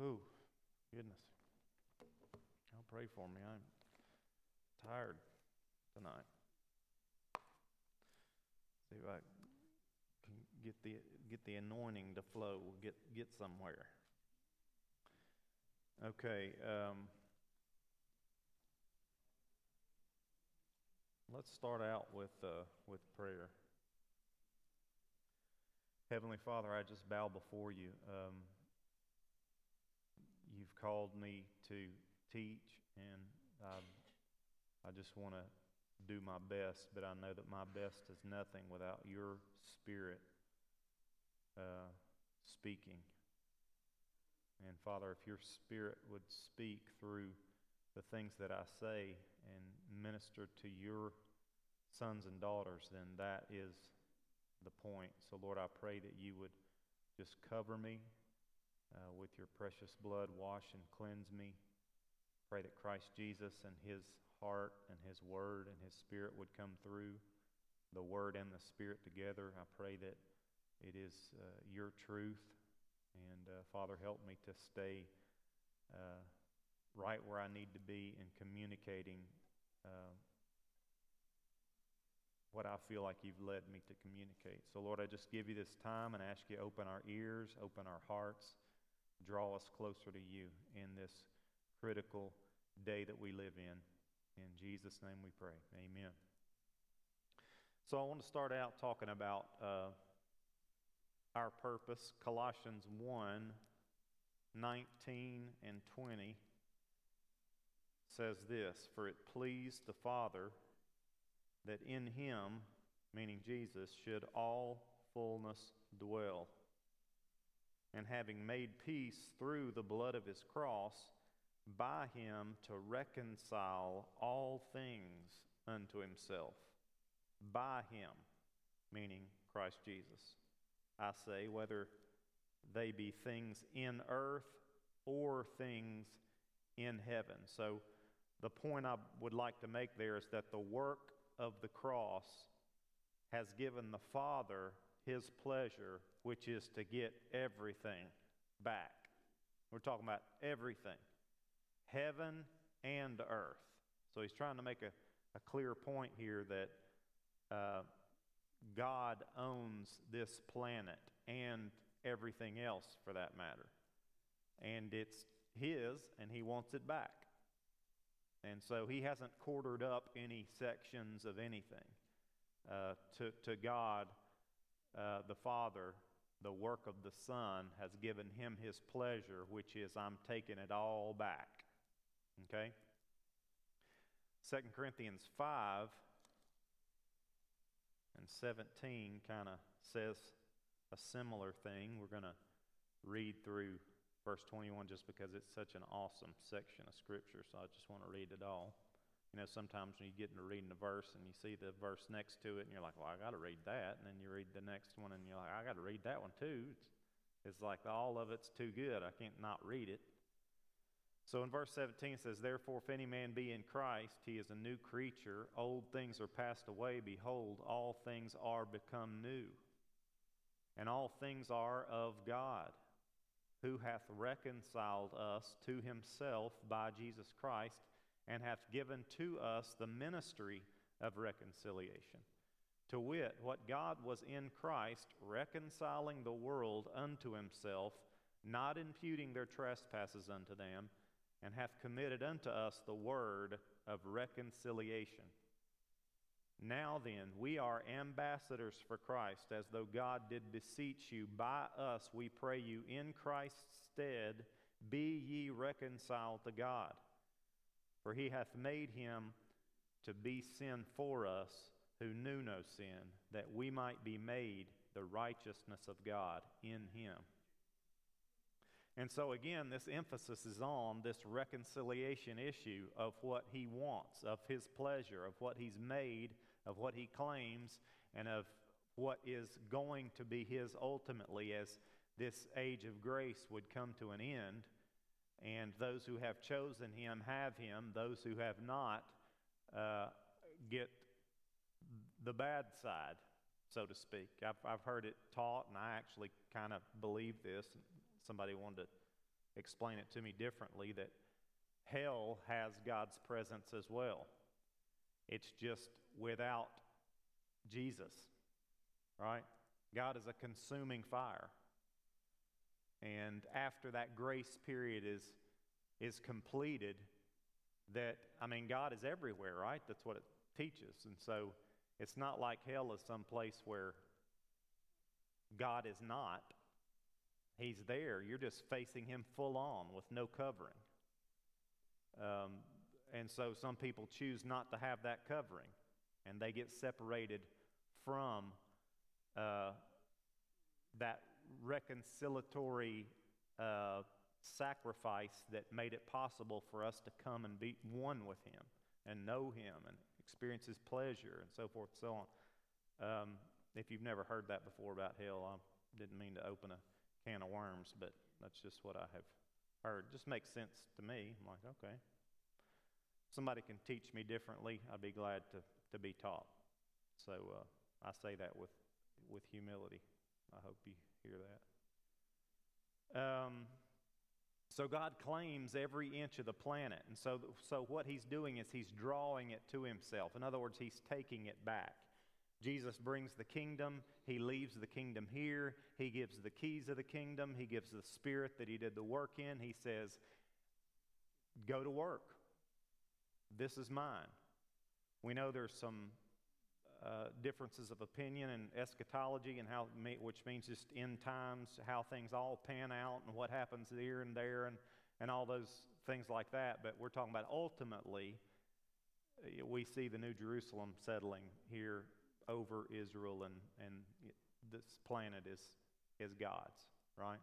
Oh, goodness. I'll pray for me. I'm tired tonight. See if I can get the get the anointing to flow. Get get somewhere. Okay. Um, let's start out with uh, with prayer. Heavenly Father, I just bow before you. Um, called me to teach, and I, I just want to do my best, but I know that my best is nothing without your Spirit uh, speaking. And Father, if your Spirit would speak through the things that I say and minister to your sons and daughters, then that is the point. So, Lord, I pray that you would just cover me uh, with your precious blood, wash and cleanse me. Pray that Christ Jesus and his heart and his word and his spirit would come through the word and the spirit together. I pray that it is uh, your truth. And uh, Father, help me to stay uh, right where I need to be in communicating uh, what I feel like you've led me to communicate. So, Lord, I just give you this time and ask you to open our ears, open our hearts, draw us closer to you in this critical day that we live in. In Jesus' name we pray. Amen. So, I want to start out talking about uh, our purpose. Colossians 1 19 and 20 says this For it pleased the Father that in him, meaning Jesus, should all fullness dwell. And having made peace through the blood of his cross, by him to reconcile all things unto himself. By him, meaning Christ Jesus. I say, whether they be things in earth or things in heaven. So, the point I would like to make there is that the work of the cross has given the Father his pleasure, which is to get everything back. We're talking about everything heaven and earth. So he's trying to make a, a clear point here that uh, God owns this planet and everything else for that matter. And it's his, and he wants it back. And so he hasn't quartered up any sections of anything. Uh, to, to God, uh, the Father, the work of the Son has given him his pleasure, which is, I'm taking it all back. Okay? 2 Corinthians 5 and 17 kind of says a similar thing. We're going to read through verse 21 just because it's such an awesome section of Scripture, so I just want to read it all. You know, sometimes when you get into reading a verse and you see the verse next to it, and you're like, well, I got to read that. And then you read the next one, and you're like, I got to read that one too. It's, it's like all of it's too good. I can't not read it. So in verse 17 it says, Therefore, if any man be in Christ, he is a new creature. Old things are passed away. Behold, all things are become new. And all things are of God who hath reconciled us to himself by Jesus Christ, and hath given to us the ministry of reconciliation. To wit, what God was in Christ, reconciling the world unto himself, not imputing their trespasses unto them, and hath committed unto us the word of reconciliation. Now then, we are ambassadors for Christ, as though God did beseech you by us, we pray you, in Christ's stead, be ye reconciled to God. For he hath made him to be sin for us who knew no sin, that we might be made the righteousness of God in him. And so, again, this emphasis is on this reconciliation issue of what he wants, of his pleasure, of what he's made, of what he claims, and of what is going to be his ultimately as this age of grace would come to an end. And those who have chosen him have him, those who have not uh, get the bad side, so to speak. I've, I've heard it taught, and I actually kind of believe this somebody wanted to explain it to me differently that hell has God's presence as well. It's just without Jesus, right? God is a consuming fire. And after that grace period is, is completed, that, I mean, God is everywhere, right? That's what it teaches. And so it's not like hell is some place where God is not. He's there. You're just facing Him full on with no covering. Um, and so some people choose not to have that covering, and they get separated from uh, that reconciliatory uh, sacrifice that made it possible for us to come and be one with Him and know Him and experience His pleasure and so forth and so on. Um, if you've never heard that before about hell, I didn't mean to open a can of worms, but that's just what I have heard. It just makes sense to me. I'm like, okay. Somebody can teach me differently. I'd be glad to, to be taught. So uh, I say that with, with humility. I hope you hear that. Um, so God claims every inch of the planet. And so, so what he's doing is he's drawing it to himself. In other words, he's taking it back. Jesus brings the kingdom. He leaves the kingdom here. He gives the keys of the kingdom. He gives the spirit that he did the work in. He says, Go to work. This is mine. We know there's some uh, differences of opinion and eschatology, and how, which means just end times, how things all pan out, and what happens here and there, and, and all those things like that. But we're talking about ultimately, uh, we see the New Jerusalem settling here over Israel, and, and this planet is, is God's, right?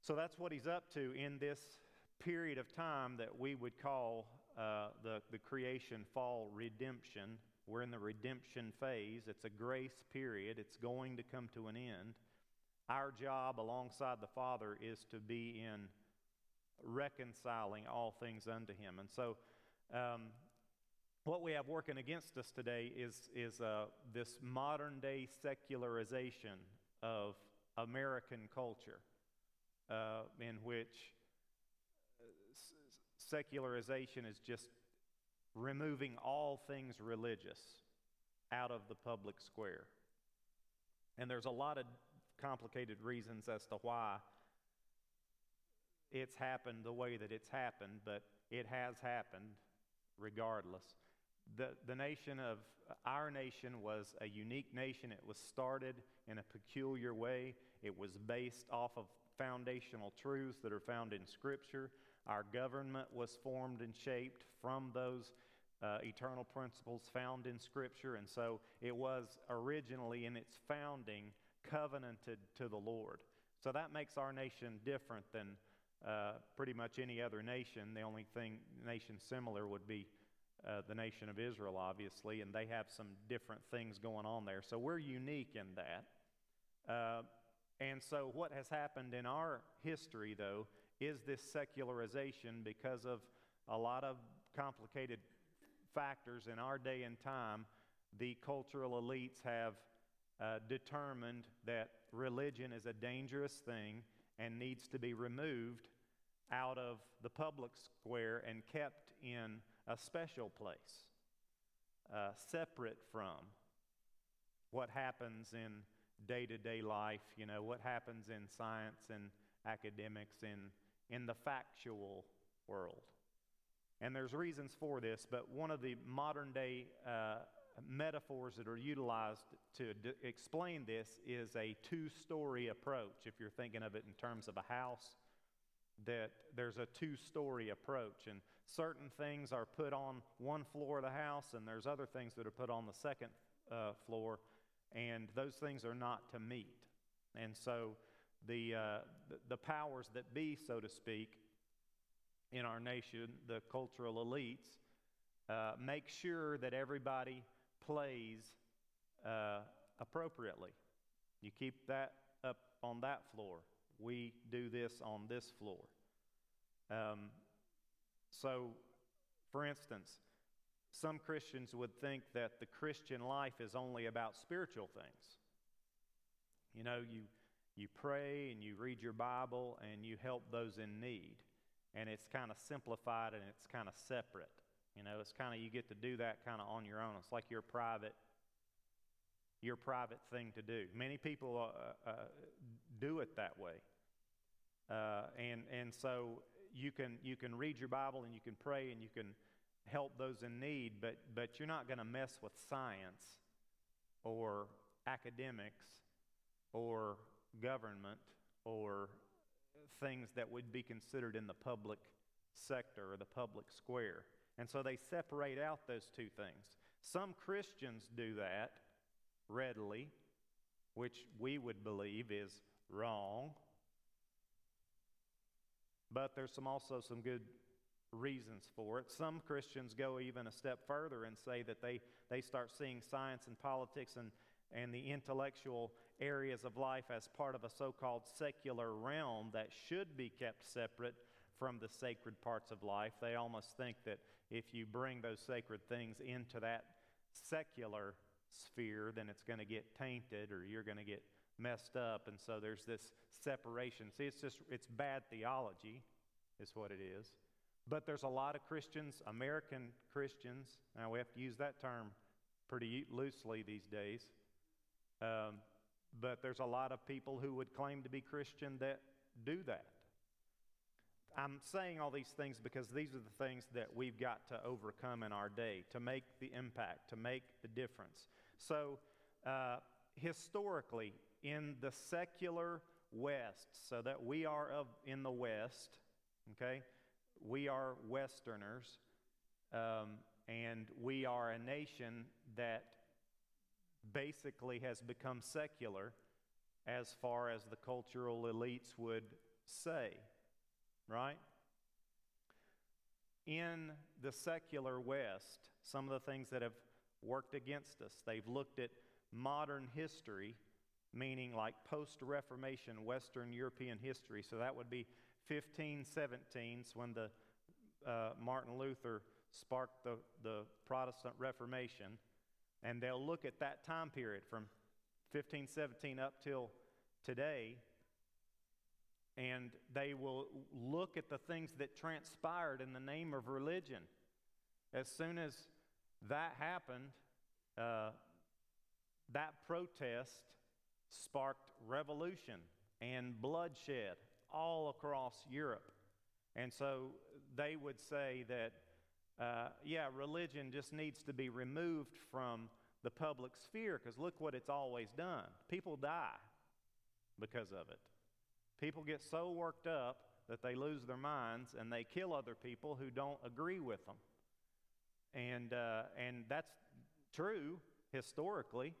So that's what he's up to in this period of time that we would call uh, the, the creation fall redemption we're in the redemption phase. It's a grace period. It's going to come to an end. Our job alongside the Father is to be in reconciling all things unto Him. And so, um, what we have working against us today is, is uh, this modern day secularization of American culture, uh, in which uh, secularization is just removing all things religious out of the public square. And there's a lot of complicated reasons as to why it's happened the way that it's happened, but it has happened regardless. The, the nation of our nation was a unique nation. It was started in a peculiar way. It was based off of foundational truths that are found in Scripture. Our government was formed and shaped from those uh, eternal principles found in Scripture, and so it was originally in its founding covenanted to the Lord. So that makes our nation different than uh, pretty much any other nation. The only thing nation similar would be uh, the nation of Israel, obviously, and they have some different things going on there. So we're unique in that. Uh, and so, what has happened in our history, though, is this secularization because of a lot of complicated factors in our day and time. The cultural elites have uh, determined that religion is a dangerous thing and needs to be removed out of the public square and kept in a special place, uh, separate from what happens in day to day life, you know, what happens in science and academics, in, in the factual world. And there's reasons for this, but one of the modern day uh, metaphors that are utilized to d- explain this is a two story approach. If you're thinking of it in terms of a house, that there's a two story approach, and certain things are put on one floor of the house, and there's other things that are put on the second uh, floor, and those things are not to meet. And so the, uh, the, the powers that be, so to speak, in our nation, the cultural elites, uh, make sure that everybody plays uh, appropriately. You keep that up on that floor. We do this on this floor. Um, so, for instance, some Christians would think that the Christian life is only about spiritual things. You know, you, you pray and you read your Bible and you help those in need. And it's kind of simplified and it's kind of separate. You know, it's kind of you get to do that kind of on your own. It's like your private your private thing to do. Many people uh, uh, do it that way. Uh, and, and so you can, you can read your Bible and you can pray and you can help those in need, but, but you're not going to mess with science or academics or government or things that would be considered in the public sector or the public square. And so they separate out those two things. Some Christians do that readily, which we would believe is wrong. But there's some also some good reasons for it. Some Christians go even a step further and say that they, they start seeing science and politics and, and the intellectual areas of life as part of a so called secular realm that should be kept separate from the sacred parts of life. They almost think that if you bring those sacred things into that secular sphere, then it's going to get tainted or you're going to get messed up. And so there's this separation. See, it's just, it's bad theology, is what it is. But there's a lot of Christians, American Christians, now we have to use that term pretty loosely these days. Um, but there's a lot of people who would claim to be Christian that do that. I'm saying all these things because these are the things that we've got to overcome in our day to make the impact, to make the difference. So, uh, historically, in the secular West, so that we are of in the West, okay, we are Westerners, um, and we are a nation that basically has become secular as far as the cultural elites would say, right? In the secular West, some of the things that have worked against us. They've looked at modern history, meaning like post Reformation Western European history. So that would be 1517, when the uh, Martin Luther sparked the, the Protestant Reformation. And they'll look at that time period from 1517 up till today, and they will look at the things that transpired in the name of religion. As soon as that happened, uh, that protest sparked revolution and bloodshed all across Europe. And so they would say that, uh, yeah, religion just needs to be removed from the public sphere because look what it's always done. People die because of it. People get so worked up that they lose their minds and they kill other people who don't agree with them. And, uh, and that's true historically.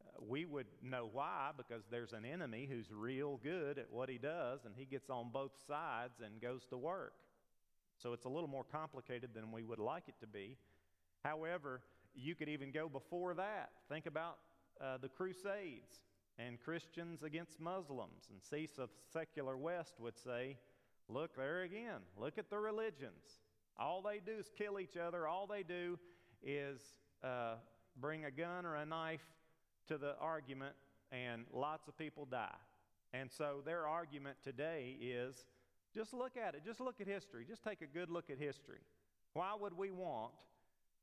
Uh, we would know why because there's an enemy who's real good at what he does and he gets on both sides and goes to work. So it's a little more complicated than we would like it to be. However, you could even go before that. Think about uh, the Crusades and Christians against Muslims. And see, so secular West would say, look there again, look at the religions. All they do is kill each other. All they do is uh, bring a gun or a knife to the argument, and lots of people die. And so their argument today is just look at it. Just look at history. Just take a good look at history. Why would we want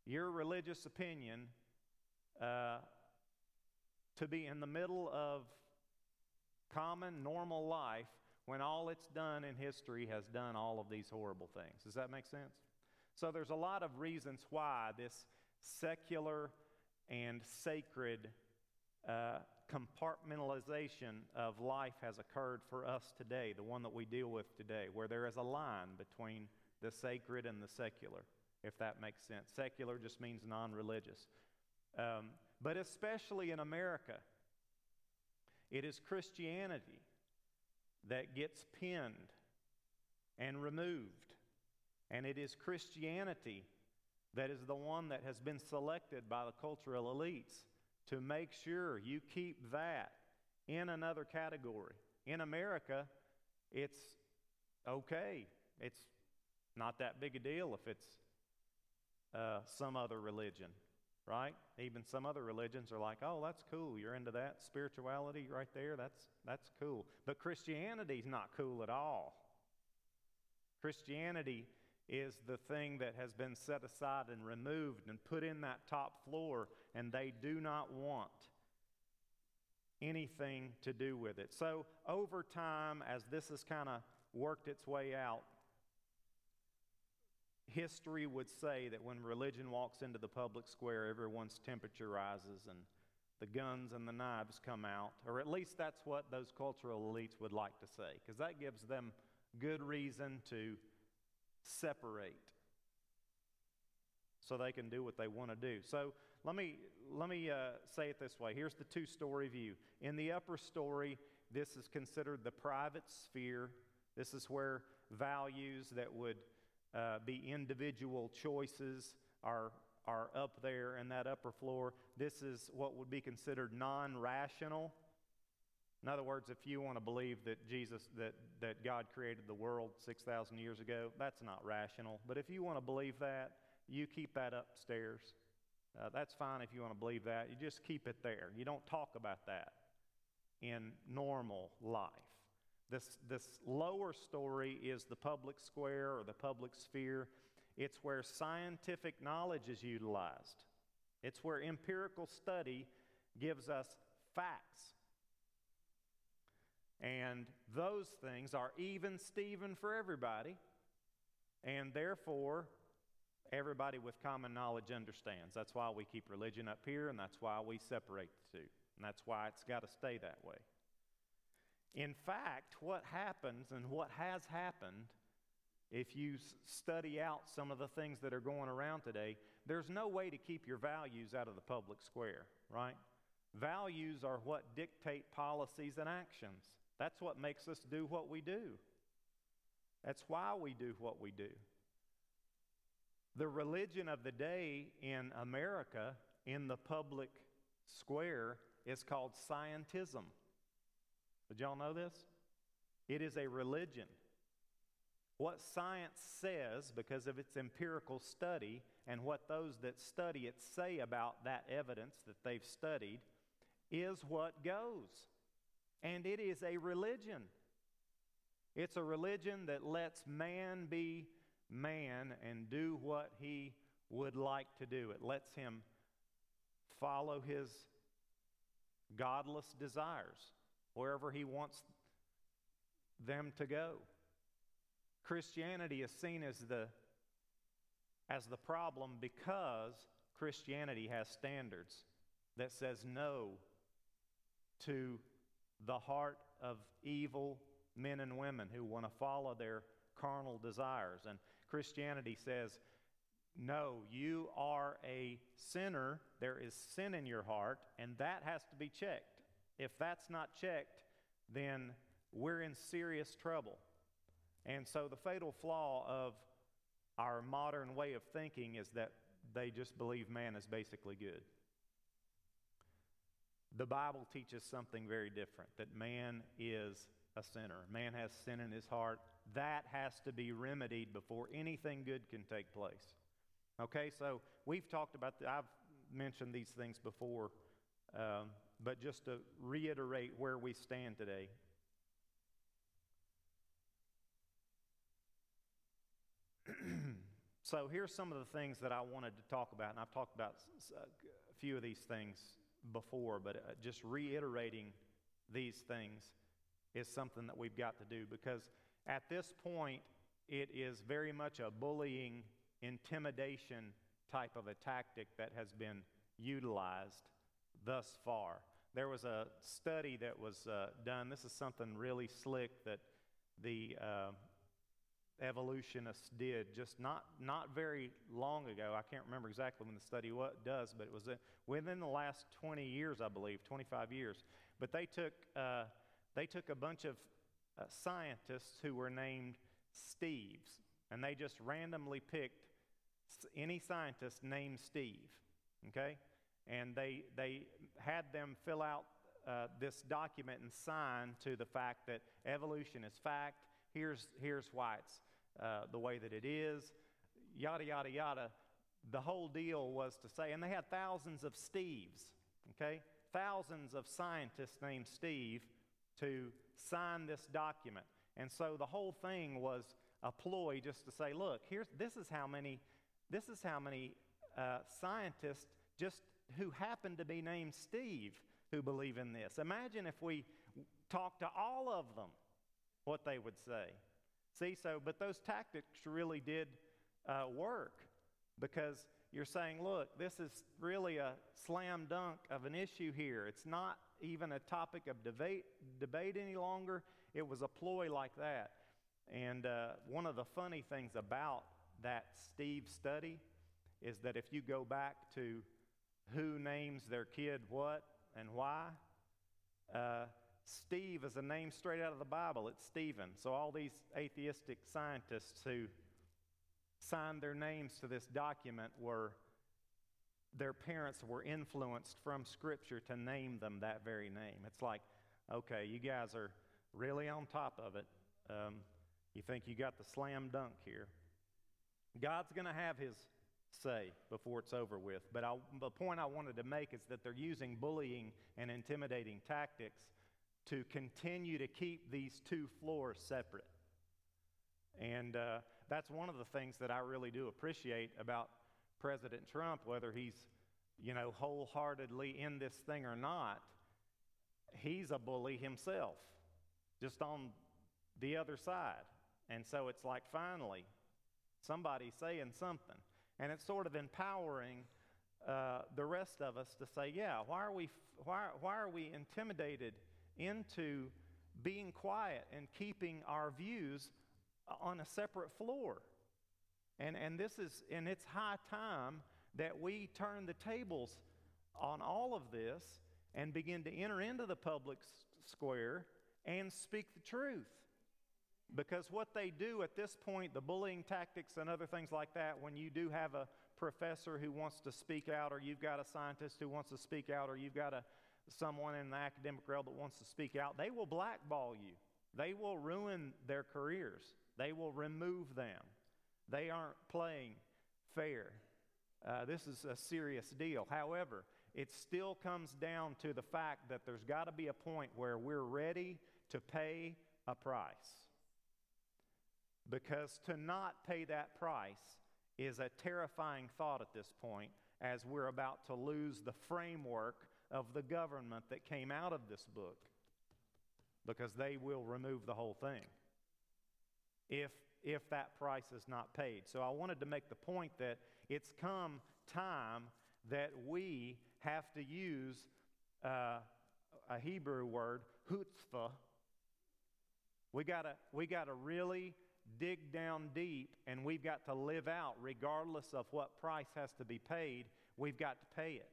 your religious opinion uh, to be in the middle of common, normal life when all it's done in history has done all of these horrible things. Does that make sense? So there's a lot of reasons why this secular and sacred uh, compartmentalization of life has occurred for us today, the one that we deal with today, where there is a line between the sacred and the secular, if that makes sense. Secular just means non religious. Um, but especially in America, it is Christianity that gets pinned and removed. And it is Christianity that is the one that has been selected by the cultural elites to make sure you keep that in another category. In America, it's okay. It's not that big a deal if it's uh, some other religion, right? Even some other religions are like, oh, that's cool. You're into that spirituality right there. That's That's cool. But Christianity's not cool at all. Christianity is the thing that has been set aside and removed and put in that top floor, and they do not want anything to do with it. So, over time, as this has kind of worked its way out, history would say that when religion walks into the public square, everyone's temperature rises and the guns and the knives come out, or at least that's what those cultural elites would like to say, because that gives them good reason to separate so they can do what they want to do. So let me, let me uh, say it this way here's the two story view. In the upper story, this is considered the private sphere. This is where values that would uh, be individual choices are, are up there in that upper floor. This is what would be considered non rational. In other words, if you want to believe that Jesus, that, that God created the world 6,000 years ago, that's not rational. But if you want to believe that, you keep that upstairs. Uh, that's fine if you want to believe that. You just keep it there. You don't talk about that in normal life. This, this lower story is the public square or the public sphere. It's where scientific knowledge is utilized, it's where empirical study gives us facts and those things are even Steven for everybody. And therefore, everybody with common knowledge understands. That's why we keep religion up here, and that's why we separate the two. And that's why it's got to stay that way. In fact, what happens and what has happened, if you study out some of the things that are going around today, there's no way to keep your values out of the public square, right? Values are what dictate policies and actions. That's what makes us do what we do. That's why we do what we do. The religion of the day in America, in the public square, is called scientism. Did y'all know this? It is a religion. What science says, because of its empirical study, and what those that study it say about that evidence that they've studied, is what goes. And it is a religion. It's a religion that lets man be man and do what he would like to do. It lets him follow his godless desires wherever he wants them to go. Christianity is seen as the as the problem because Christianity has standards that says no to the heart of evil men and women who want to follow their carnal desires. And Christianity says, no, you are a sinner. There is sin in your heart, and that has to be checked. If that's not checked, then we're in serious trouble. And so the fatal flaw of our modern way of thinking is that they just believe man is basically good. The Bible teaches something very different that man is a sinner. Man has sin in his heart. That has to be remedied before anything good can take place. Okay, so we've talked about, the, I've mentioned these things before, um, but just to reiterate where we stand today. so here's some of the things that I wanted to talk about, and I've talked about a few of these things before, but uh, just reiterating these things is something that we've got to do because at this point, it is very much a bullying, intimidation type of a tactic that has been utilized thus far. There was a study that was uh, done. This is something really slick that the uh, evolutionists did just not, not very long ago. I can't remember exactly when the study what does, but it was uh, within the last 20 years, I believe, 25 years. But they took, uh, they took a bunch of uh, scientists who were named Steves, and they just randomly picked any scientist named Steve, okay? And they, they had them fill out uh, this document and sign to the fact that evolution is fact. Here's, here's why it's uh, the way that it is, yada, yada, yada. The whole deal was to say, and they had thousands of Steves, okay? Thousands of scientists named Steve to sign this document. And so the whole thing was a ploy just to say, look, here's, this is how many, this is how many uh, scientists just who happen to be named Steve who believe in this. Imagine if we talked to all of them, what they would say. See, so, but those tactics really did uh, work because you're saying, look, this is really a slam dunk of an issue here. It's not even a topic of debate, debate any longer. It was a ploy like that. And uh, one of the funny things about that Steve study is that if you go back to who names their kid what and why, uh, Steve is a name straight out of the Bible. It's Stephen. So all these atheistic scientists who signed their names to this document were their parents were influenced from Scripture to name them that very name. It's like, okay, you guys are really on top of it. Um, you think you got the slam dunk here. God's going to have his say before it's over with. But I, the point I wanted to make is that they're using bullying and intimidating tactics to continue to keep these two floors separate. And uh, that's one of the things that I really do appreciate about President Trump, whether he's, you know, wholeheartedly in this thing or not. He's a bully himself, just on the other side. And so it's like finally somebody saying something. And it's sort of empowering uh, the rest of us to say, yeah, why are, we, why, why are we intimidated into being quiet and keeping our views on a separate floor? And, and this is, and it's high time that we turn the tables on all of this and begin to enter into the public square and speak the truth. Because what they do at this point, the bullying tactics and other things like that, when you do have a professor who wants to speak out, or you've got a scientist who wants to speak out, or you've got a, someone in the academic realm that wants to speak out, they will blackball you. They will ruin their careers. They will remove them. They aren't playing fair. Uh, this is a serious deal. However, it still comes down to the fact that there's got to be a point where we're ready to pay a price. Because to not pay that price is a terrifying thought at this point as we're about to lose the framework of the government that came out of this book because they will remove the whole thing if, if that price is not paid. So I wanted to make the point that it's come time that we have to use uh, a Hebrew word, chutzpah. We gotta, we gotta really dig down deep and we've got to live out, regardless of what price has to be paid, we've got to pay it.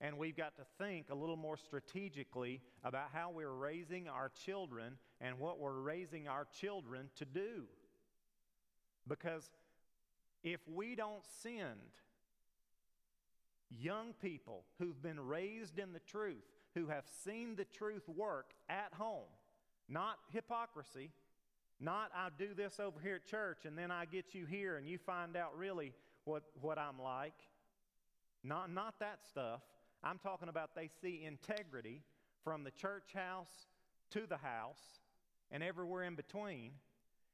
And we've got to think a little more strategically about how we're raising our children and what we're raising our children to do. Because if we don't send young people who've been raised in the truth, who have seen the truth work at home, not hypocrisy, not I do this over here at church and then I get you here and you find out really what, what I'm like. Not, not that stuff. I'm talking about they see integrity from the church house to the house and everywhere in between.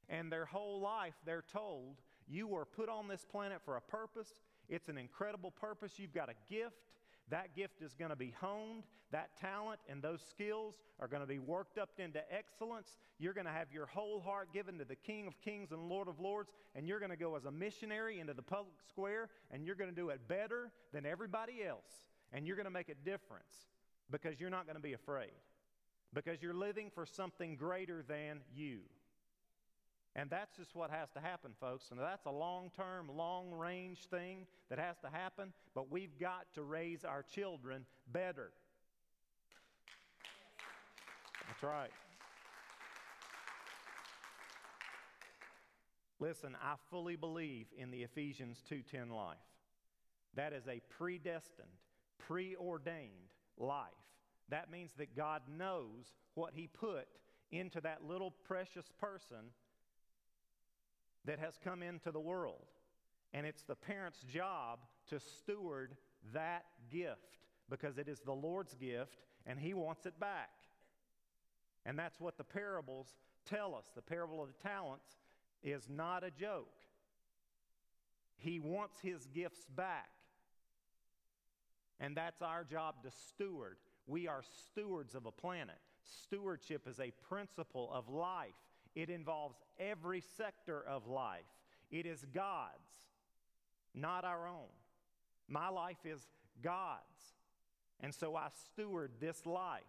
And their whole life, they're told, you were put on this planet for a purpose. It's an incredible purpose. You've got a gift. That gift is going to be honed. That talent and those skills are going to be worked up into excellence. You're going to have your whole heart given to the King of Kings and Lord of Lords, and you're going to go as a missionary into the public square, and you're going to do it better than everybody else. And you're going to make a difference because you're not going to be afraid, because you're living for something greater than you. And that's just what has to happen, folks. And that's a long term, long range thing that has to happen, but we've got to raise our children better. That's right. Listen, I fully believe in the Ephesians 2:10 life. That is a predestined, preordained life. That means that God knows what he put into that little precious person that has come into the world. And it's the parent's job to steward that gift because it is the Lord's gift and He wants it back. And that's what the parables tell us. The parable of the talents is not a joke. He wants his gifts back. And that's our job to steward. We are stewards of a planet. Stewardship is a principle of life, it involves every sector of life. It is God's, not our own. My life is God's. And so I steward this life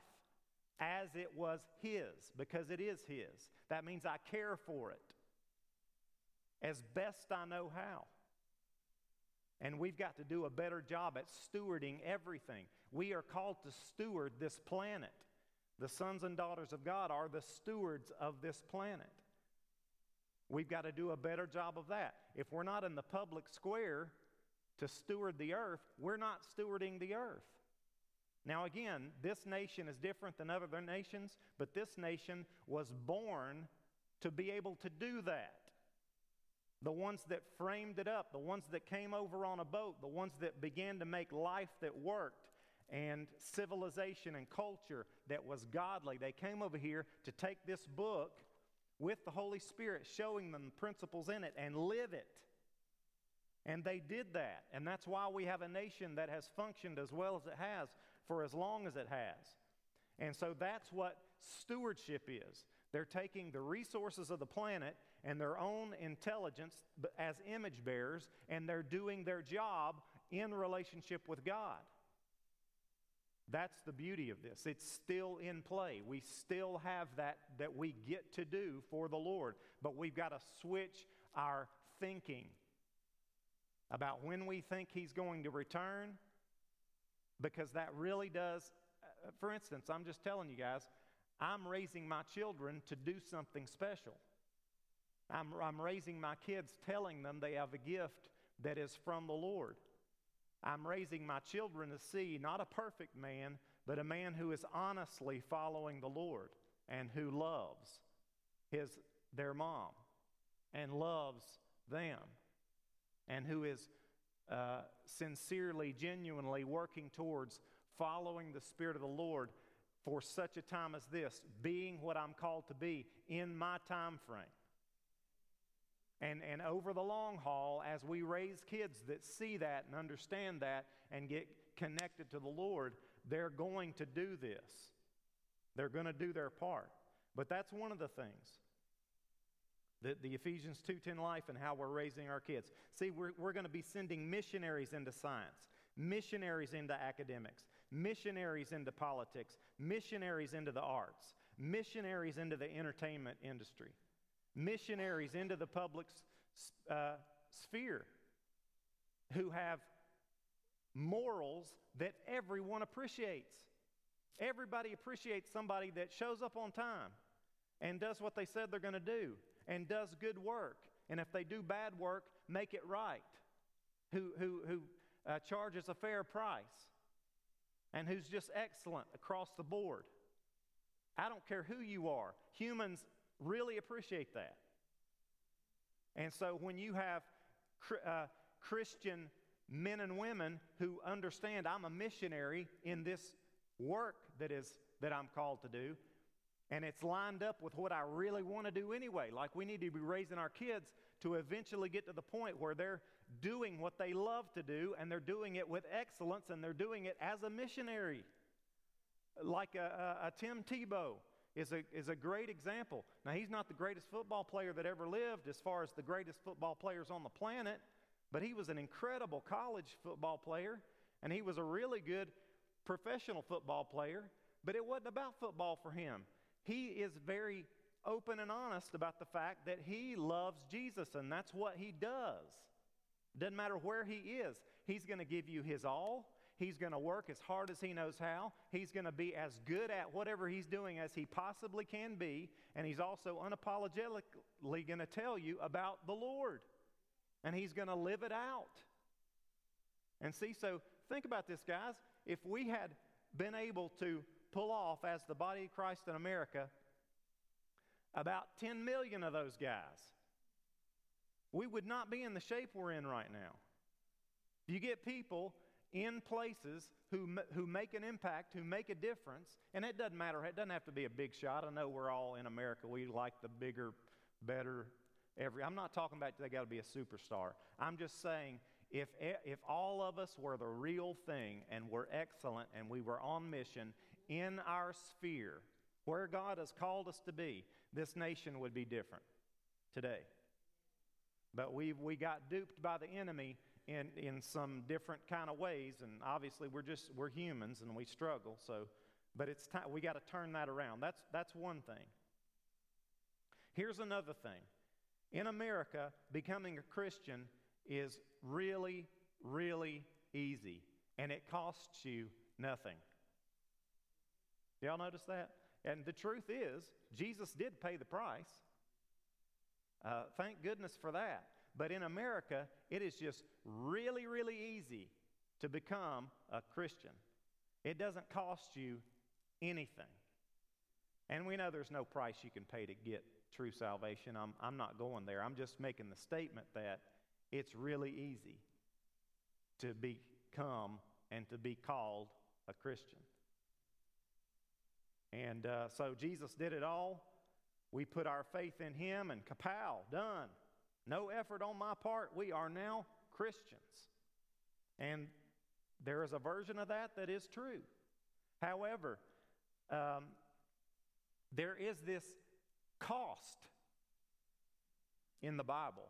as it was His because it is His. That means I care for it as best I know how. And we've got to do a better job at stewarding everything. We are called to steward this planet. The sons and daughters of God are the stewards of this planet. We've got to do a better job of that. If we're not in the public square to steward the earth, we're not stewarding the earth. Now, again, this nation is different than other nations, but this nation was born to be able to do that. The ones that framed it up, the ones that came over on a boat, the ones that began to make life that worked and civilization and culture that was godly, they came over here to take this book with the Holy Spirit, showing them the principles in it and live it. And they did that. And that's why we have a nation that has functioned as well as it has for as long as it has. And so that's what stewardship is. They're taking the resources of the planet and their own intelligence as image bearers, and they're doing their job in relationship with God. That's the beauty of this. It's still in play. We still have that that we get to do for the Lord, but we've got to switch our thinking about when we think He's going to return because that really does. Uh, for instance, I'm just telling you guys, I'm raising my children to do something special. I'm, I'm raising my kids telling them they have a gift that is from the Lord. I'm raising my children to see not a perfect man, but a man who is honestly following the Lord and who loves his, their mom and loves them and who is uh, sincerely, genuinely working towards following the Spirit of the Lord for such a time as this, being what I'm called to be in my time frame. And, and over the long haul, as we raise kids that see that and understand that and get connected to the Lord, they're going to do this. They're going to do their part. But that's one of the things the, the Ephesians 2.10 life and how we're raising our kids. See, we're, we're going to be sending missionaries into science, missionaries into academics, missionaries into politics, missionaries into the arts, missionaries into the entertainment industry, missionaries into the public uh, sphere who have morals that everyone appreciates. Everybody appreciates somebody that shows up on time and does what they said they're going to do and does good work. And if they do bad work, make it right. Who, who, who uh, charges a fair price and who's just excellent across the board. I don't care who you are, humans really appreciate that. And so when you have uh, Christian men and women who understand I'm a missionary in this work that is that I'm called to do, and it's lined up with what I really want to do anyway. Like we need to be raising our kids to eventually get to the point where they're doing what they love to do and they're doing it with excellence and they're doing it as a missionary. Like a, a, a Tim Tebow is a, is a great example. Now, he's not the greatest football player that ever lived as far as the greatest football players on the planet, but he was an incredible college football player and he was a really good professional football player. But it wasn't about football for him he is very open and honest about the fact that he loves Jesus, and that's what he does. Doesn't matter where he is, he's going to give you his all. He's going to work as hard as he knows how. He's going to be as good at whatever he's doing as he possibly can be. And he's also unapologetically going to tell you about the Lord. And he's going to live it out. And see, so think about this, guys. If we had been able to pull off as the body of Christ in America about 10 million of those guys. We would not be in the shape we're in right now. You get people in places who, who make an impact, who make a difference. And it doesn't matter, it doesn't have to be a big shot. I know we're all in America, we like the bigger, better, every. I'm not talking about they got to be a superstar. I'm just saying if, if all of us were the real thing and were excellent and we were on mission in our sphere, where God has called us to be, this nation would be different today. But we we got duped by the enemy in, in some different kind of ways, and obviously we're just we're humans and we struggle. So, but it's time we got to turn that around. That's that's one thing. Here's another thing. In America, becoming a Christian is really, really easy, and it costs you nothing. Y'all notice that? And the truth is, Jesus did pay the price. Uh, thank goodness for that. But in America, it is just really, really easy to become a Christian. It doesn't cost you anything. And we know there's no price you can pay to get true salvation. I'm, I'm not going there. I'm just making the statement that it's really easy to become and to be called a Christian. And uh, so Jesus did it all. We put our faith in Him, and kapow, done. No effort on my part. We are now Christians. And there is a version of that that is true. However, um, there is this cost in the Bible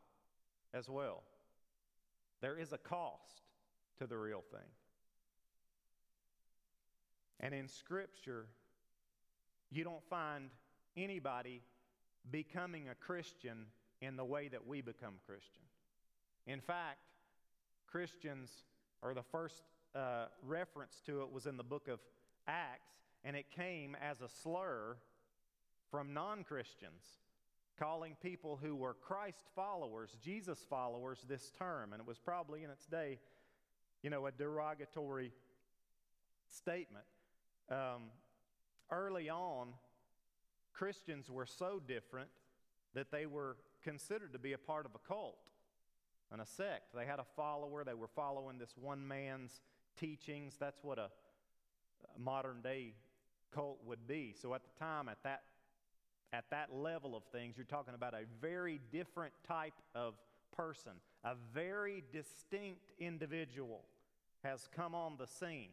as well. There is a cost to the real thing. And in Scripture, you don't find anybody becoming a Christian in the way that we become Christian. In fact, Christians, or the first uh, reference to it was in the book of Acts, and it came as a slur from non Christians, calling people who were Christ followers, Jesus followers, this term. And it was probably in its day, you know, a derogatory statement. Um, early on, Christians were so different that they were considered to be a part of a cult and a sect. They had a follower, they were following this one man's teachings. That's what a, a modern day cult would be. So at the time, at that at that level of things, you're talking about a very different type of person. A very distinct individual has come on the scene.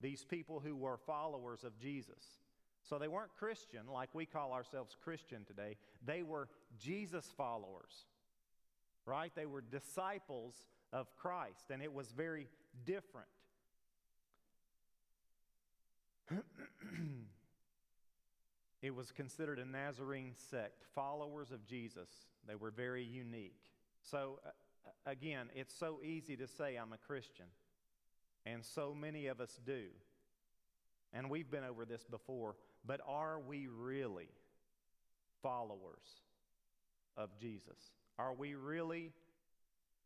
These people who were followers of Jesus. So they weren't Christian like we call ourselves Christian today. They were Jesus followers, right? They were disciples of Christ, and it was very different. it was considered a Nazarene sect, followers of Jesus. They were very unique. So, uh, again, it's so easy to say I'm a Christian, and so many of us do. And we've been over this before. But are we really followers of Jesus? Are we really?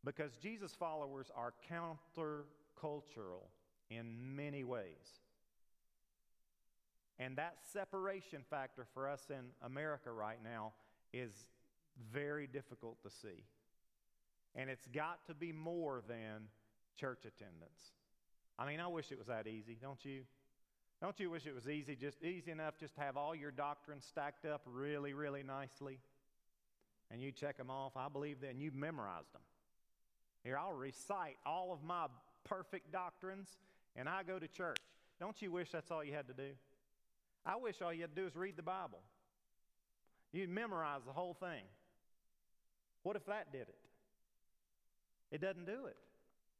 Because Jesus' followers are countercultural in many ways. And that separation factor for us in America right now is very difficult to see. And it's got to be more than church attendance. I mean, I wish it was that easy, don't you? Don't you wish it was easy, just easy enough just to have all your doctrines stacked up really, really nicely? And you check them off. I believe that, and you've memorized them. Here, I'll recite all of my perfect doctrines, and I go to church. Don't you wish that's all you had to do? I wish all you had to do is read the Bible. You'd memorize the whole thing. What if that did it? It doesn't do it.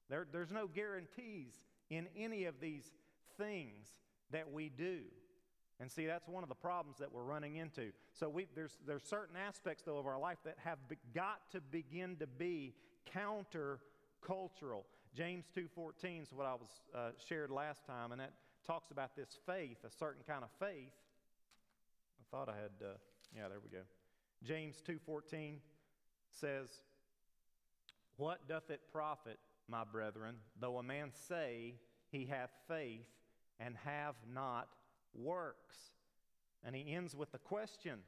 There, there's no guarantees in any of these things that we do. And see, that's one of the problems that we're running into. So we, there's, there's certain aspects, though, of our life that have be, got to begin to be counter-cultural. James 2.14 is what I was uh, shared last time, and that talks about this faith, a certain kind of faith. I thought I had, uh, yeah, there we go. James 2.14 says, What doth it profit, my brethren, though a man say he hath faith and have not works. And he ends with the question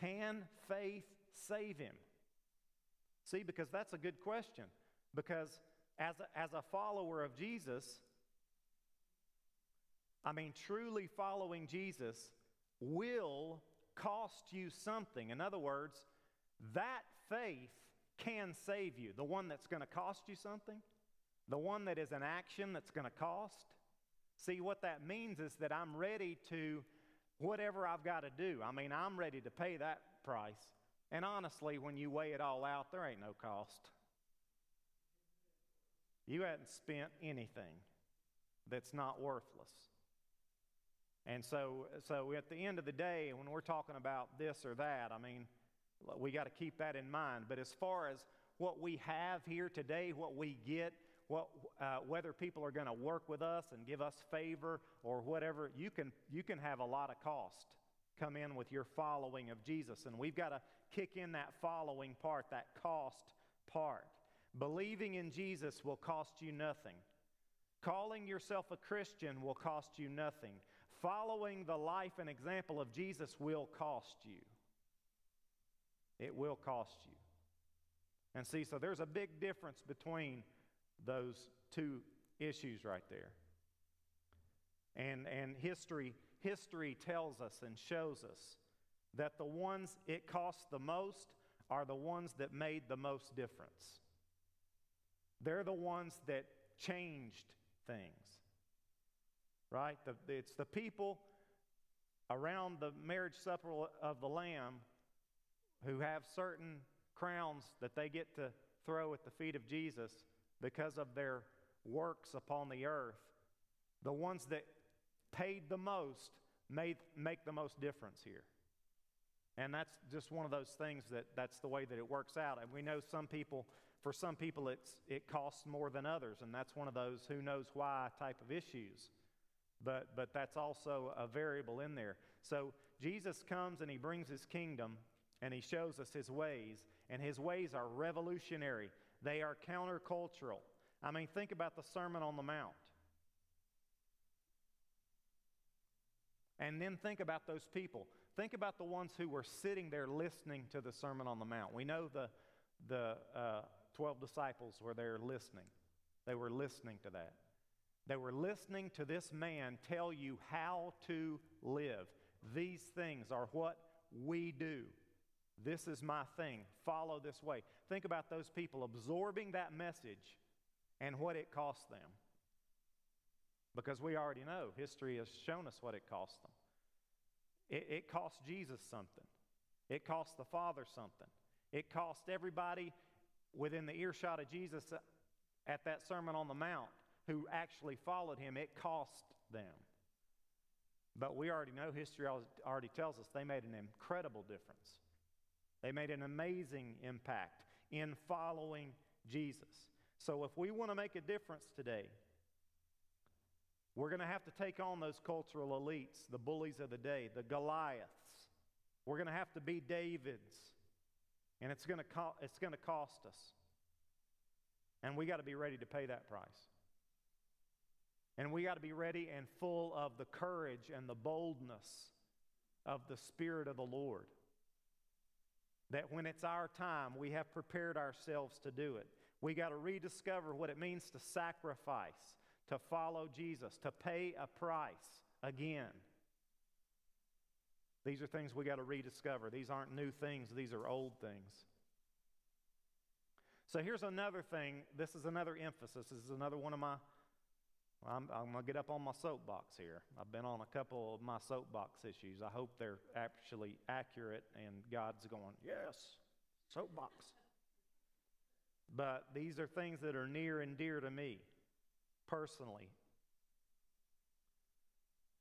Can faith save him? See, because that's a good question. Because as a, as a follower of Jesus, I mean, truly following Jesus will cost you something. In other words, that faith can save you. The one that's going to cost you something, the one that is an action that's going to cost. See, what that means is that I'm ready to, whatever I've got to do, I mean, I'm ready to pay that price. And honestly, when you weigh it all out, there ain't no cost. You hadn't spent anything that's not worthless. And so, so at the end of the day, when we're talking about this or that, I mean, we got to keep that in mind. But as far as what we have here today, what we get, what, uh, whether people are going to work with us and give us favor or whatever, you can, you can have a lot of cost come in with your following of Jesus. And we've got to kick in that following part, that cost part. Believing in Jesus will cost you nothing. Calling yourself a Christian will cost you nothing. Following the life and example of Jesus will cost you. It will cost you. And see, so there's a big difference between those two issues right there. And, and history, history tells us and shows us that the ones it costs the most are the ones that made the most difference. They're the ones that changed things. Right? The, it's the people around the marriage supper of the Lamb who have certain crowns that they get to throw at the feet of Jesus because of their works upon the earth. The ones that paid the most made, make the most difference here. And that's just one of those things that that's the way that it works out. And we know some people, for some people, it's, it costs more than others. And that's one of those who knows why type of issues. But, but that's also a variable in there. So Jesus comes and he brings his kingdom and he shows us his ways. And his ways are revolutionary, they are countercultural. I mean, think about the Sermon on the Mount. And then think about those people. Think about the ones who were sitting there listening to the Sermon on the Mount. We know the, the uh, 12 disciples were there listening. They were listening to that. They were listening to this man tell you how to live. These things are what we do. This is my thing. Follow this way. Think about those people absorbing that message and what it cost them. Because we already know history has shown us what it cost them. It, it cost Jesus something, it cost the Father something, it cost everybody within the earshot of Jesus at that Sermon on the Mount who actually followed him. It cost them. But we already know history already tells us they made an incredible difference. They made an amazing impact in following Jesus. So if we want to make a difference today, we're going to have to take on those cultural elites, the bullies of the day, the Goliaths. We're going to have to be Davids. And it's going to, co- it's going to cost us. And we got to be ready to pay that price. And we got to be ready and full of the courage and the boldness of the Spirit of the Lord. That when it's our time, we have prepared ourselves to do it. We got to rediscover what it means to sacrifice to follow Jesus, to pay a price again. These are things we got to rediscover. These aren't new things, these are old things. So here's another thing. This is another emphasis. This is another one of my. I'm, I'm going to get up on my soapbox here. I've been on a couple of my soapbox issues. I hope they're actually accurate and God's going, yes, soapbox. But these are things that are near and dear to me personally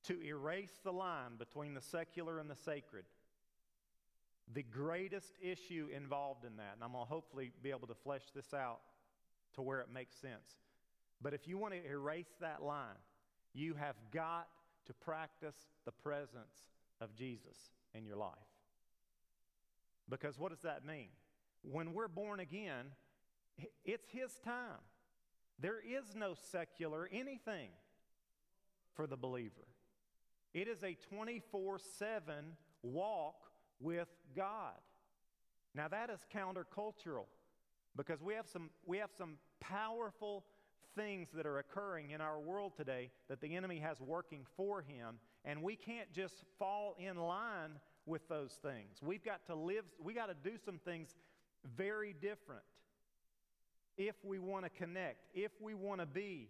to erase the line between the secular and the sacred. The greatest issue involved in that, and I'm going to hopefully be able to flesh this out to where it makes sense. But if you want to erase that line, you have got to practice the presence of Jesus in your life. Because what does that mean? When we're born again, it's His time. There is no secular anything for the believer. It is a 24 7 walk with God. Now, that is countercultural. because we have some, we have some powerful things that are occurring in our world today that the enemy has working for him, and we can't just fall in line with those things. We've got to live, we got to do some things very different if we want to connect, if we want to be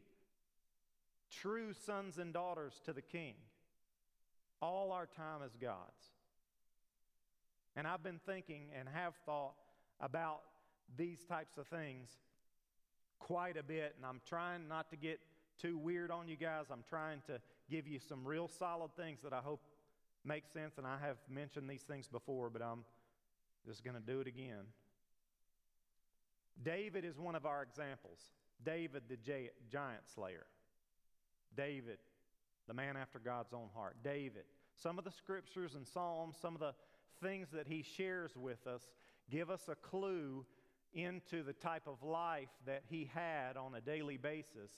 true sons and daughters to the King. All our time is God's. And I've been thinking and have thought about these types of things quite a bit, and I'm trying not to get too weird on you guys. I'm trying to give you some real solid things that I hope make sense, and I have mentioned these things before, but I'm just going to do it again. David is one of our examples. David, the giant slayer. David, the man after God's own heart. David. Some of the scriptures and Psalms, some of the things that he shares with us, give us a clue into the type of life that he had on a daily basis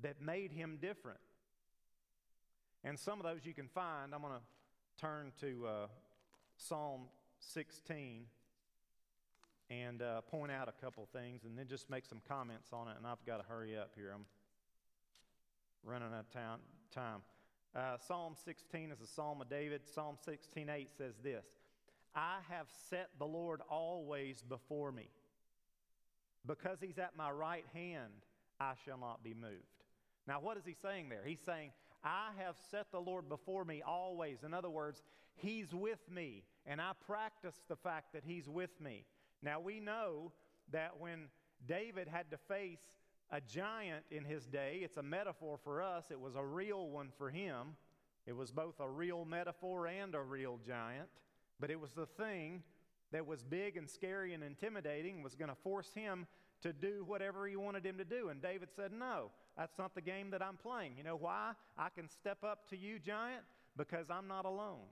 that made him different. And some of those you can find. I'm going to turn to uh, Psalm 16 and uh, point out a couple things and then just make some comments on it. And I've got to hurry up here. I'm running out of time. Uh, psalm 16 is a psalm of David. Psalm 16:8 says this I have set the Lord always before me. Because he's at my right hand, I shall not be moved. Now, what is he saying there? He's saying, I have set the Lord before me always. In other words, he's with me, and I practice the fact that he's with me. Now, we know that when David had to face a giant in his day, it's a metaphor for us, it was a real one for him. It was both a real metaphor and a real giant, but it was the thing that was big and scary and intimidating was going to force him to do whatever he wanted him to do. And David said, No, that's not the game that I'm playing. You know why? I can step up to you, giant, because I'm not alone.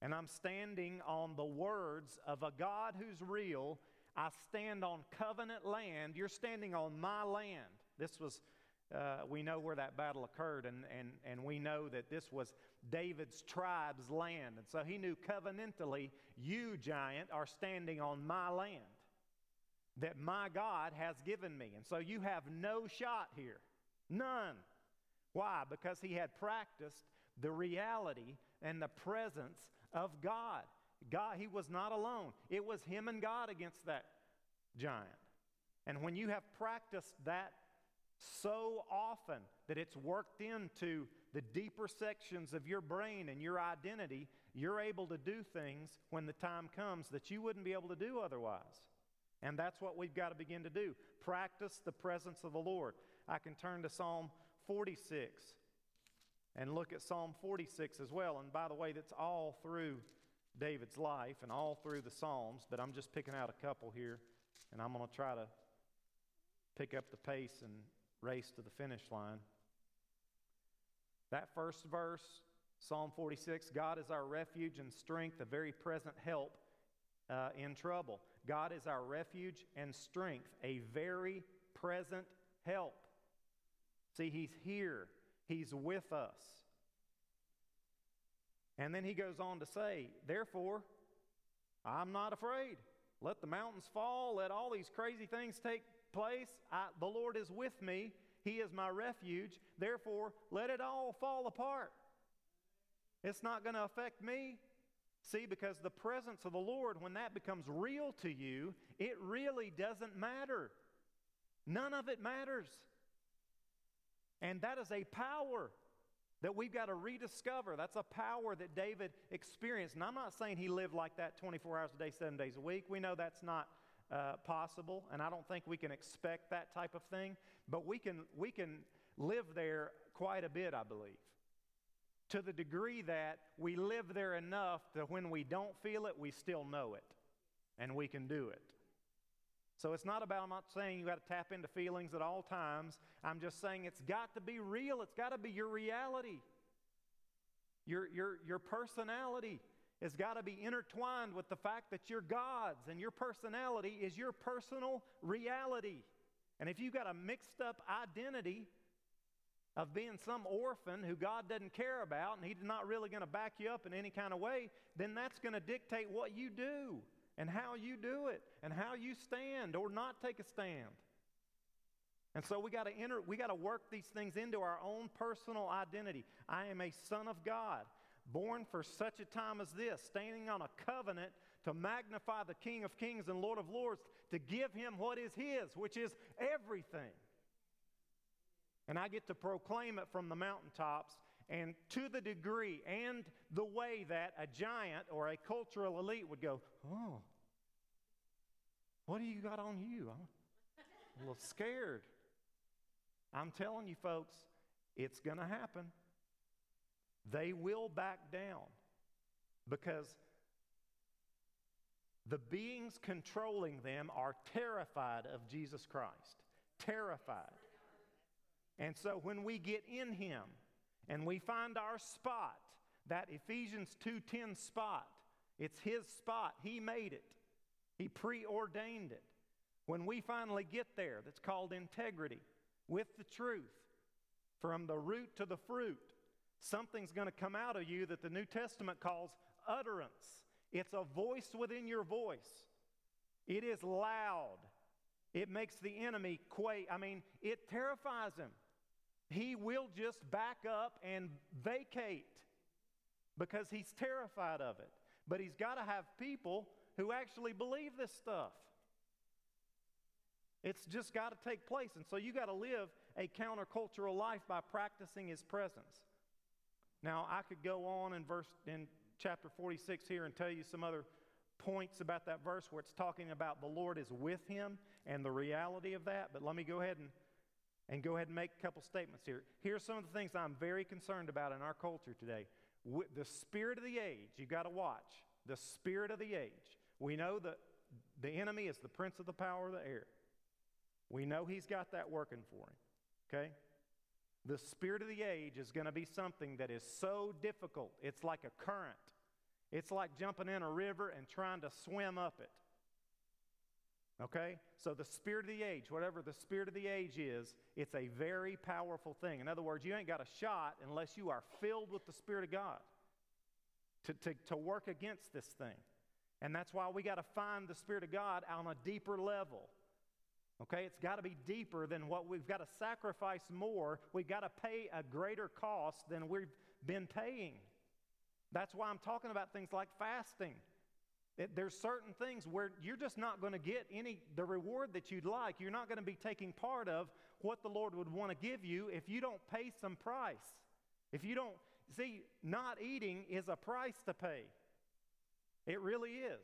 And I'm standing on the words of a God who's real. I stand on covenant land. You're standing on my land. This was uh, we know where that battle occurred, and, and, and we know that this was David's tribe's land. And so he knew covenantally, you, giant, are standing on my land that my God has given me. And so you have no shot here. None. Why? Because he had practiced the reality and the presence of God. God, he was not alone. It was him and God against that giant. And when you have practiced that so often that it's worked into the deeper sections of your brain and your identity, you're able to do things when the time comes that you wouldn't be able to do otherwise. And that's what we've got to begin to do. Practice the presence of the Lord. I can turn to Psalm 46 and look at Psalm 46 as well. And by the way, that's all through David's life and all through the Psalms, but I'm just picking out a couple here, and I'm going to try to pick up the pace and race to the finish line. That first verse, Psalm 46 God is our refuge and strength, a very present help uh, in trouble. God is our refuge and strength, a very present help. See, He's here, He's with us. And then he goes on to say, Therefore, I'm not afraid. Let the mountains fall, let all these crazy things take place. I, the Lord is with me. He is my refuge. Therefore, let it all fall apart. It's not going to affect me. See, because the presence of the Lord, when that becomes real to you, it really doesn't matter. None of it matters. And that is a power that we've got to rediscover. That's a power that David experienced. And I'm not saying he lived like that 24 hours a day, seven days a week. We know that's not uh, possible, and I don't think we can expect that type of thing, but we can, we can live there quite a bit, I believe. To the degree that we live there enough that when we don't feel it, we still know it, and we can do it. So it's not about, I'm not saying you got to tap into feelings at all times. I'm just saying it's got to be real. It's got to be your reality, your, your, your personality has got to be intertwined with the fact that you're God's and your personality is your personal reality. And if you've got a mixed up identity of being some orphan who God doesn't care about and He's not really going to back you up in any kind of way, then that's going to dictate what you do. and how you do it and how you stand or not take a stand. And so we got to enter we got to work these things into our own personal identity. I am a son of God, born for such a time as this, standing on a covenant to magnify the King of Kings and Lord of Lords, to give him what is his, which is everything. And I get to proclaim it from the mountaintops and to the degree and the way that a giant or a cultural elite would go, Oh, what do you got on you? I'm a little scared. I'm telling you, folks, it's going to happen. They will back down because the beings controlling them are terrified of Jesus Christ. Terrified. And so when we get in Him and we find our spot, that Ephesians 2:10 spot, it's His spot. He made it. He preordained it. When we finally get there, that's called integrity with the truth, from the root to the fruit, something's going to come out of you that the New Testament calls utterance. It's a voice within your voice. It is loud. It makes the enemy quake. I mean, it terrifies him. He will just back up and vacate because he's terrified of it. But he's got to have people who actually believe this stuff. It's just got to take place. And so you got to live a countercultural life by practicing his presence. Now, I could go on in verse in chapter 46 here and tell you some other points about that verse where it's talking about the Lord is with him and the reality of that, but let me go ahead and and go ahead and make a couple statements here. Here's some of the things I'm very concerned about in our culture today. With the spirit of the age, you've got to watch. The spirit of the age. We know that the enemy is the prince of the power of the air. We know he's got that working for him. Okay? The spirit of the age is going to be something that is so difficult. It's like a current. It's like jumping in a river and trying to swim up it. Okay? So, the spirit of the age, whatever the spirit of the age is, it's a very powerful thing. In other words, you ain't got a shot unless you are filled with the Spirit of God to, to, to work against this thing. And that's why we got to find the Spirit of God on a deeper level. Okay, it's got to be deeper than what we've got to sacrifice more. We've got to pay a greater cost than we've been paying. That's why I'm talking about things like fasting. It, there's certain things where you're just not going to get any the reward that you'd like. You're not going to be taking part of what the Lord would want to give you if you don't pay some price. If you don't see, not eating is a price to pay. It really is.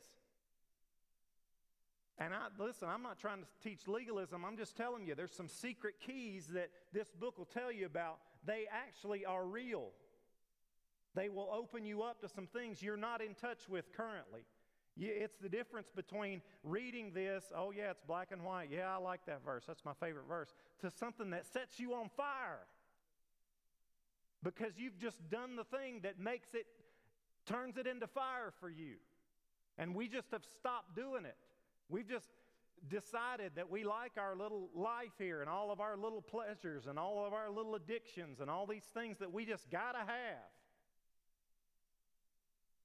And I listen, I'm not trying to teach legalism. I'm just telling you there's some secret keys that this book will tell you about. They actually are real. They will open you up to some things you're not in touch with currently. It's the difference between reading this, oh, yeah, it's black and white. Yeah, I like that verse. That's my favorite verse, to something that sets you on fire. Because you've just done the thing that makes it, turns it into fire for you. And we just have stopped doing it. We've just decided that we like our little life here and all of our little pleasures and all of our little addictions and all these things that we just got to have.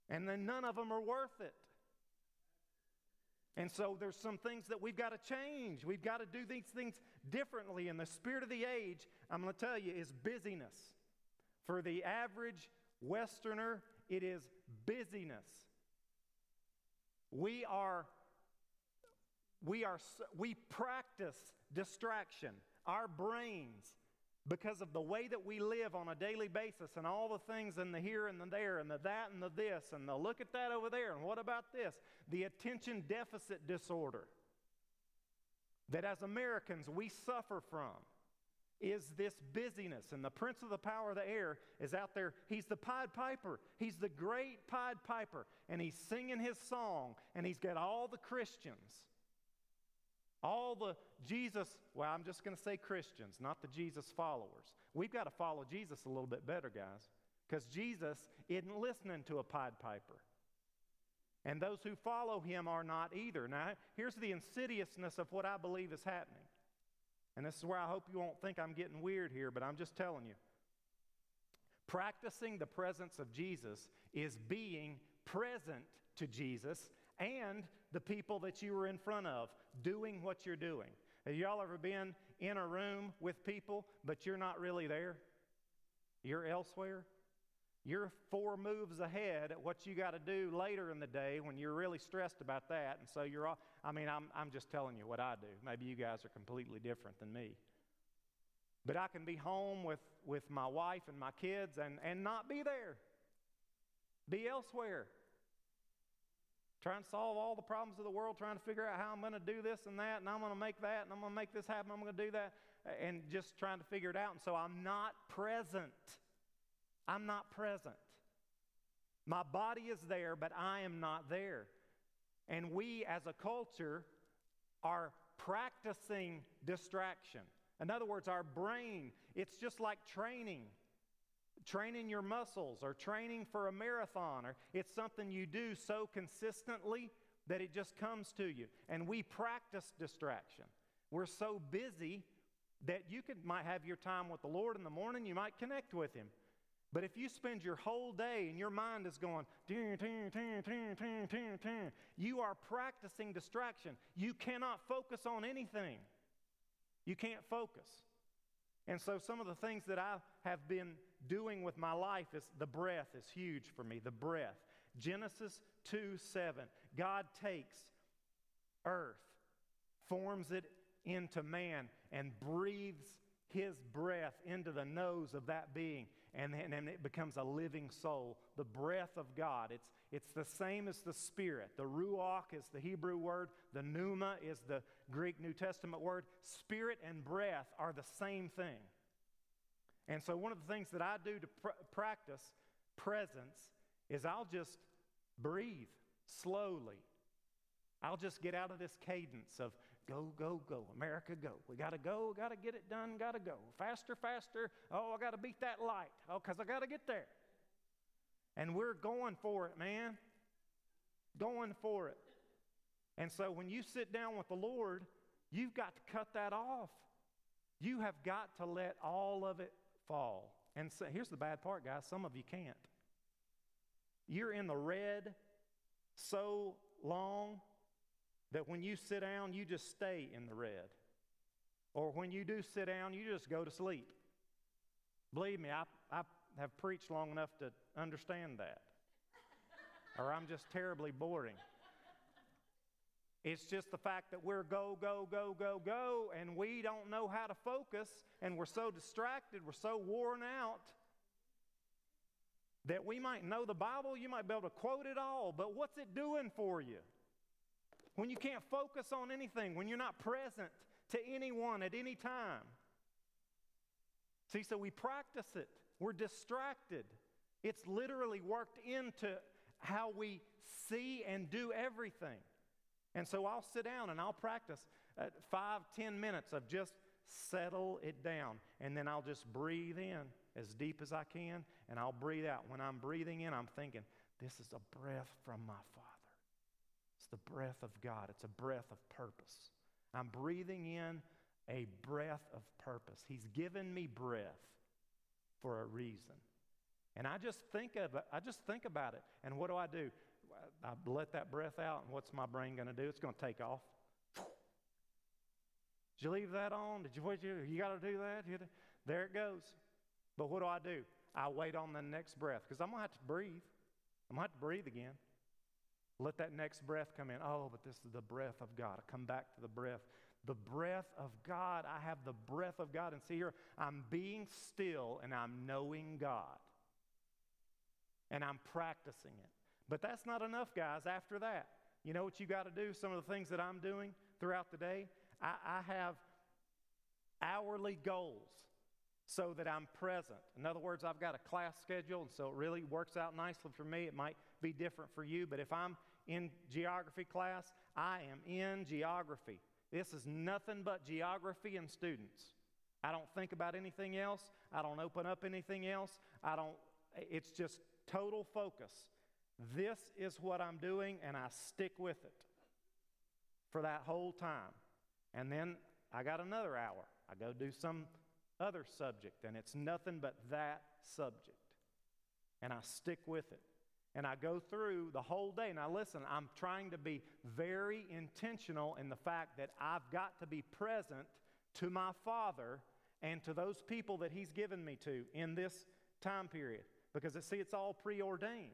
And then none of them are worth it. And so there's some things that we've got to change. We've got to do these things differently. And the spirit of the age, I'm going to tell you, is busyness. For the average Westerner, it is busyness. We are, we are, we practice distraction. Our brains because of the way that we live on a daily basis and all the things in the here and the there and the that and the this and the look at that over there and what about this? The attention deficit disorder that as Americans we suffer from is this busyness. And the prince of the power of the air is out there. He's the Pied Piper. He's the great Pied Piper. And he's singing his song, and he's got all the Christians all the Jesus, well, I'm just going to say Christians, not the Jesus followers. We've got to follow Jesus a little bit better, guys, because Jesus isn't listening to a Pied Piper. And those who follow him are not either. Now, here's the insidiousness of what I believe is happening. And this is where I hope you won't think I'm getting weird here, but I'm just telling you. Practicing the presence of Jesus is being present to Jesus and the people that you were in front of doing what you're doing. Have y'all ever been in a room with people, but you're not really there? You're elsewhere? You're four moves ahead at what you got to do later in the day when you're really stressed about that. And so you're all, I mean, I'm, I'm just telling you what I do. Maybe you guys are completely different than me. But I can be home with, with my wife and my kids and, and not be there, be elsewhere. Trying to solve all the problems of the world, trying to figure out how I'm going to do this and that, and I'm going to make that, and I'm going to make this happen, I'm going to do that, and just trying to figure it out. And so I'm not present. I'm not present. My body is there, but I am not there. And we as a culture are practicing distraction. In other words, our brain, it's just like training. Training your muscles or training for a marathon, or it's something you do so consistently that it just comes to you. And we practice distraction. We're so busy that you could, might have your time with the Lord in the morning, you might connect with Him. But if you spend your whole day and your mind is going, ting, ting, ting, ting, ting, ting, ting, you are practicing distraction. You cannot focus on anything. You can't focus. And so, some of the things that I have been doing with my life is the breath is huge for me. The breath. Genesis 2 7. God takes earth, forms it into man, and breathes his breath into the nose of that being and, and, it becomes a living soul. The breath of God. It's, it's the same as the Spirit. The Ruach is the Hebrew word, the Pneuma is the Greek New Testament word. Spirit and breath are the same thing. And so, one of the things that I do to pr- practice presence is I'll just breathe slowly. I'll just get out of this cadence of Go, go, go. America, go. We got to go. Got to get it done. Got to go. Faster, faster. Oh, I got to beat that light. Oh, because I got to get there. And we're going for it, man. Going for it. And so when you sit down with the Lord, you've got to cut that off. You have got to let all of it fall. And so here's the bad part, guys some of you can't. You're in the red so long that when you sit down, you just stay in the red. Or when you do sit down, you just go to sleep. Believe me, I, I have preached long enough to understand that. or I'm just terribly boring. It's just the fact that we're go, go, go, go, go, and we don't know how to focus, and we're so distracted, we're so worn out that we might know the Bible, you might be able to quote it all, but what's it doing for you? when you can't focus on anything, when you're not present to anyone at any time. See, so we practice it, we're distracted. It's literally worked into how we see and do everything. And so I'll sit down and I'll practice five, ten minutes of just settle it down. And then I'll just breathe in as deep as I can and I'll breathe out. When I'm breathing in, I'm thinking, this is a breath from my Father It's the breath of God, it's a breath of purpose. I'm breathing in a breath of purpose. He's given me breath for a reason. And I just think of it, I just think about it. And what do I do? I let that breath out, and what's my brain going to do? It's going to take off. Did you leave that on? Did you what you you got to do that? There it goes. But what do I do? I wait on the next breath because I'm going to have to breathe. I'm going to have to breathe again. Let that next breath come in. Oh, but this is the breath of God. I come back to the breath. The breath of God. I have the breath of God. And see here, I'm being still and I'm knowing God. And I'm practicing it. But that's not enough, guys, after that. You know what you got to do? Some of the things that I'm doing throughout the day? I, I have hourly goals so that I'm present. In other words, I've got a class schedule, and so it really works out nicely for me. It might be different for you, but if I'm in geography class, I am in geography. This is nothing but geography and students. I don't think about anything else. I don't open up anything else. I don't, it's just total focus. This is what I'm doing, and I stick with it for that whole time. And then I got another hour. I go do some other subject, and it's nothing but that subject. And I stick with it. and I go through the whole day. Now, listen, I'm trying to be very intentional in the fact that I've got to be present to my Father and to those people that He's given me to in this time period. Because, see, it's all preordained,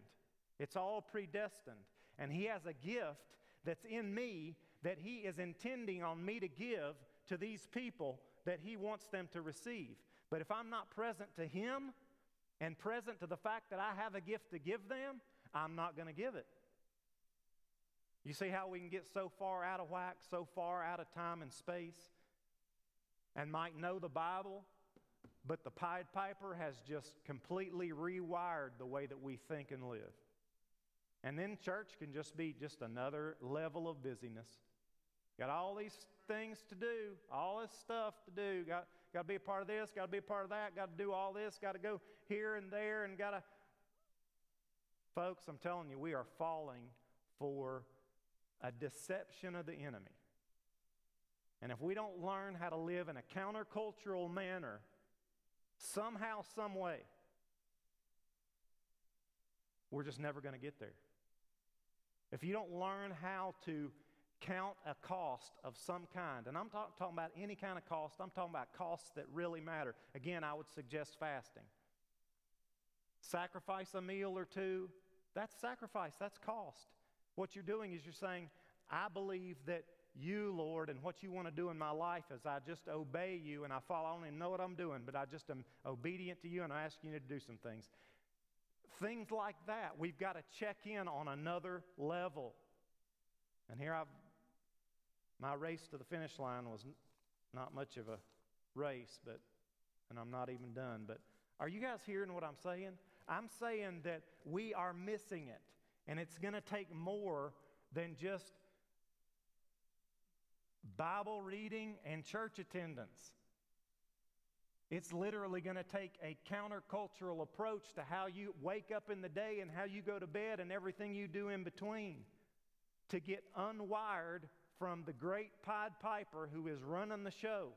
it's all predestined. And He has a gift that's in me that He is intending on me to give to these people that He wants them to receive. But if I'm not present to Him and present to the fact that I have a gift to give them, I'm not going to give it. You see how we can get so far out of whack, so far out of time and space, and might know the Bible, but the Pied Piper has just completely rewired the way that we think and live. And then church can just be just another level of busyness. Got all these things to do, all this stuff to do. Got, got to be a part of this, got to be a part of that, got to do all this, got to go here and there, and got to. Folks, I'm telling you, we are falling for a deception of the enemy. And if we don't learn how to live in a countercultural manner, somehow, some way, we're just never going to get there. If you don't learn how to count a cost of some kind, and I'm talk, talking about any kind of cost, I'm talking about costs that really matter. Again, I would suggest fasting. Sacrifice a meal or two, that's sacrifice, that's cost. What you're doing is you're saying, I believe that you, Lord, and what you want to do in my life is I just obey you and I follow. I don't even know what I'm doing, but I just am obedient to you and I ask you to do some things. Things like that, we've got to check in on another level. And here I've, my race to the finish line was not much of a race, but, and I'm not even done. But are you guys hearing what I'm saying? I'm saying that we are missing it. And it's going to take more than just Bible reading and church attendance. It's literally going to take a countercultural approach to how you wake up in the day and how you go to bed and everything you do in between to get unwired from the great Pied Piper who is running the show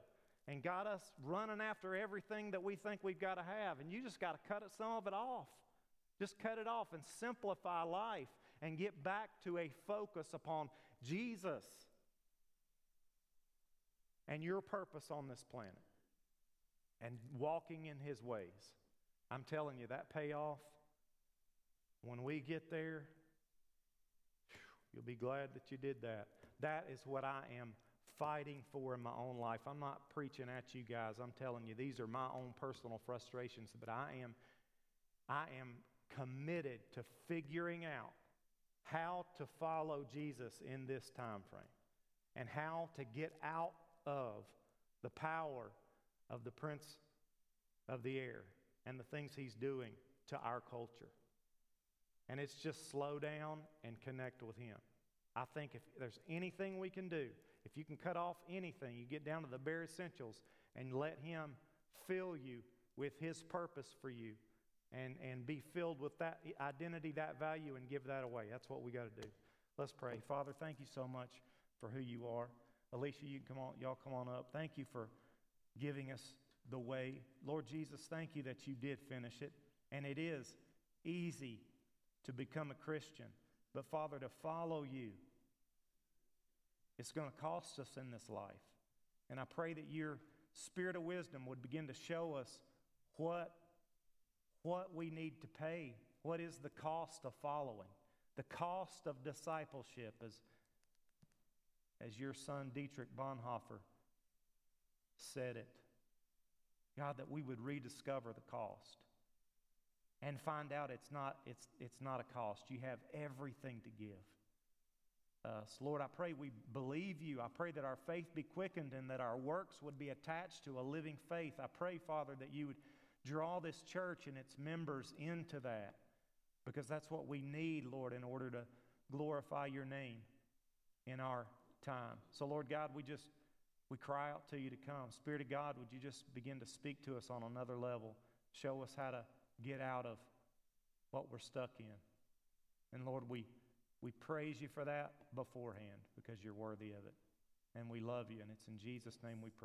and got us running after everything that we think we've got to have. And you just got to cut some of it off. Just cut it off and simplify life and get back to a focus upon Jesus and your purpose on this planet and walking in His ways. I'm telling you, that payoff, when we get there, you'll be glad that you did that. That is what I am fighting for in my own life. I'm not preaching at you guys. I'm telling you, these are my own personal frustrations, but I am I am committed to figuring out how to follow Jesus in this time frame and how to get out of the power of the prince of the air and the things he's doing to our culture. And it's just slow down and connect with him. I think if there's anything we can do, if you can cut off anything, you get down to the bare essentials and let him fill you with his purpose for you and, and be filled with that identity, that value, and give that away. That's what we got to do. Let's pray. Father, thank you so much for who you are. Alicia, you come on, y'all come on up. Thank you for giving us the way. Lord Jesus, thank you that you did finish it. And it is easy to become a Christian. But Father, to follow you, it's going to cost us in this life. And I pray that your spirit of wisdom would begin to show us what, what we need to pay. What is the cost of following? The cost of discipleship, as, as your son Dietrich Bonhoeffer said it. God, that we would rediscover the cost and find out it's not, it's, it's not a cost. You have everything to give us. Lord, I pray we believe you. I pray that our faith be quickened and that our works would be attached to a living faith. I pray, Father, that you would draw this church and its members into that because that's what we need, Lord, in order to glorify your name in our time. So, Lord God, we just we cry out to you to come. Spirit of God, would you just begin to speak to us on another level? Show us how to get out of what we're stuck in. And Lord, we, we praise you for that beforehand because you're worthy of it. And we love you. And it's in Jesus' name we pray.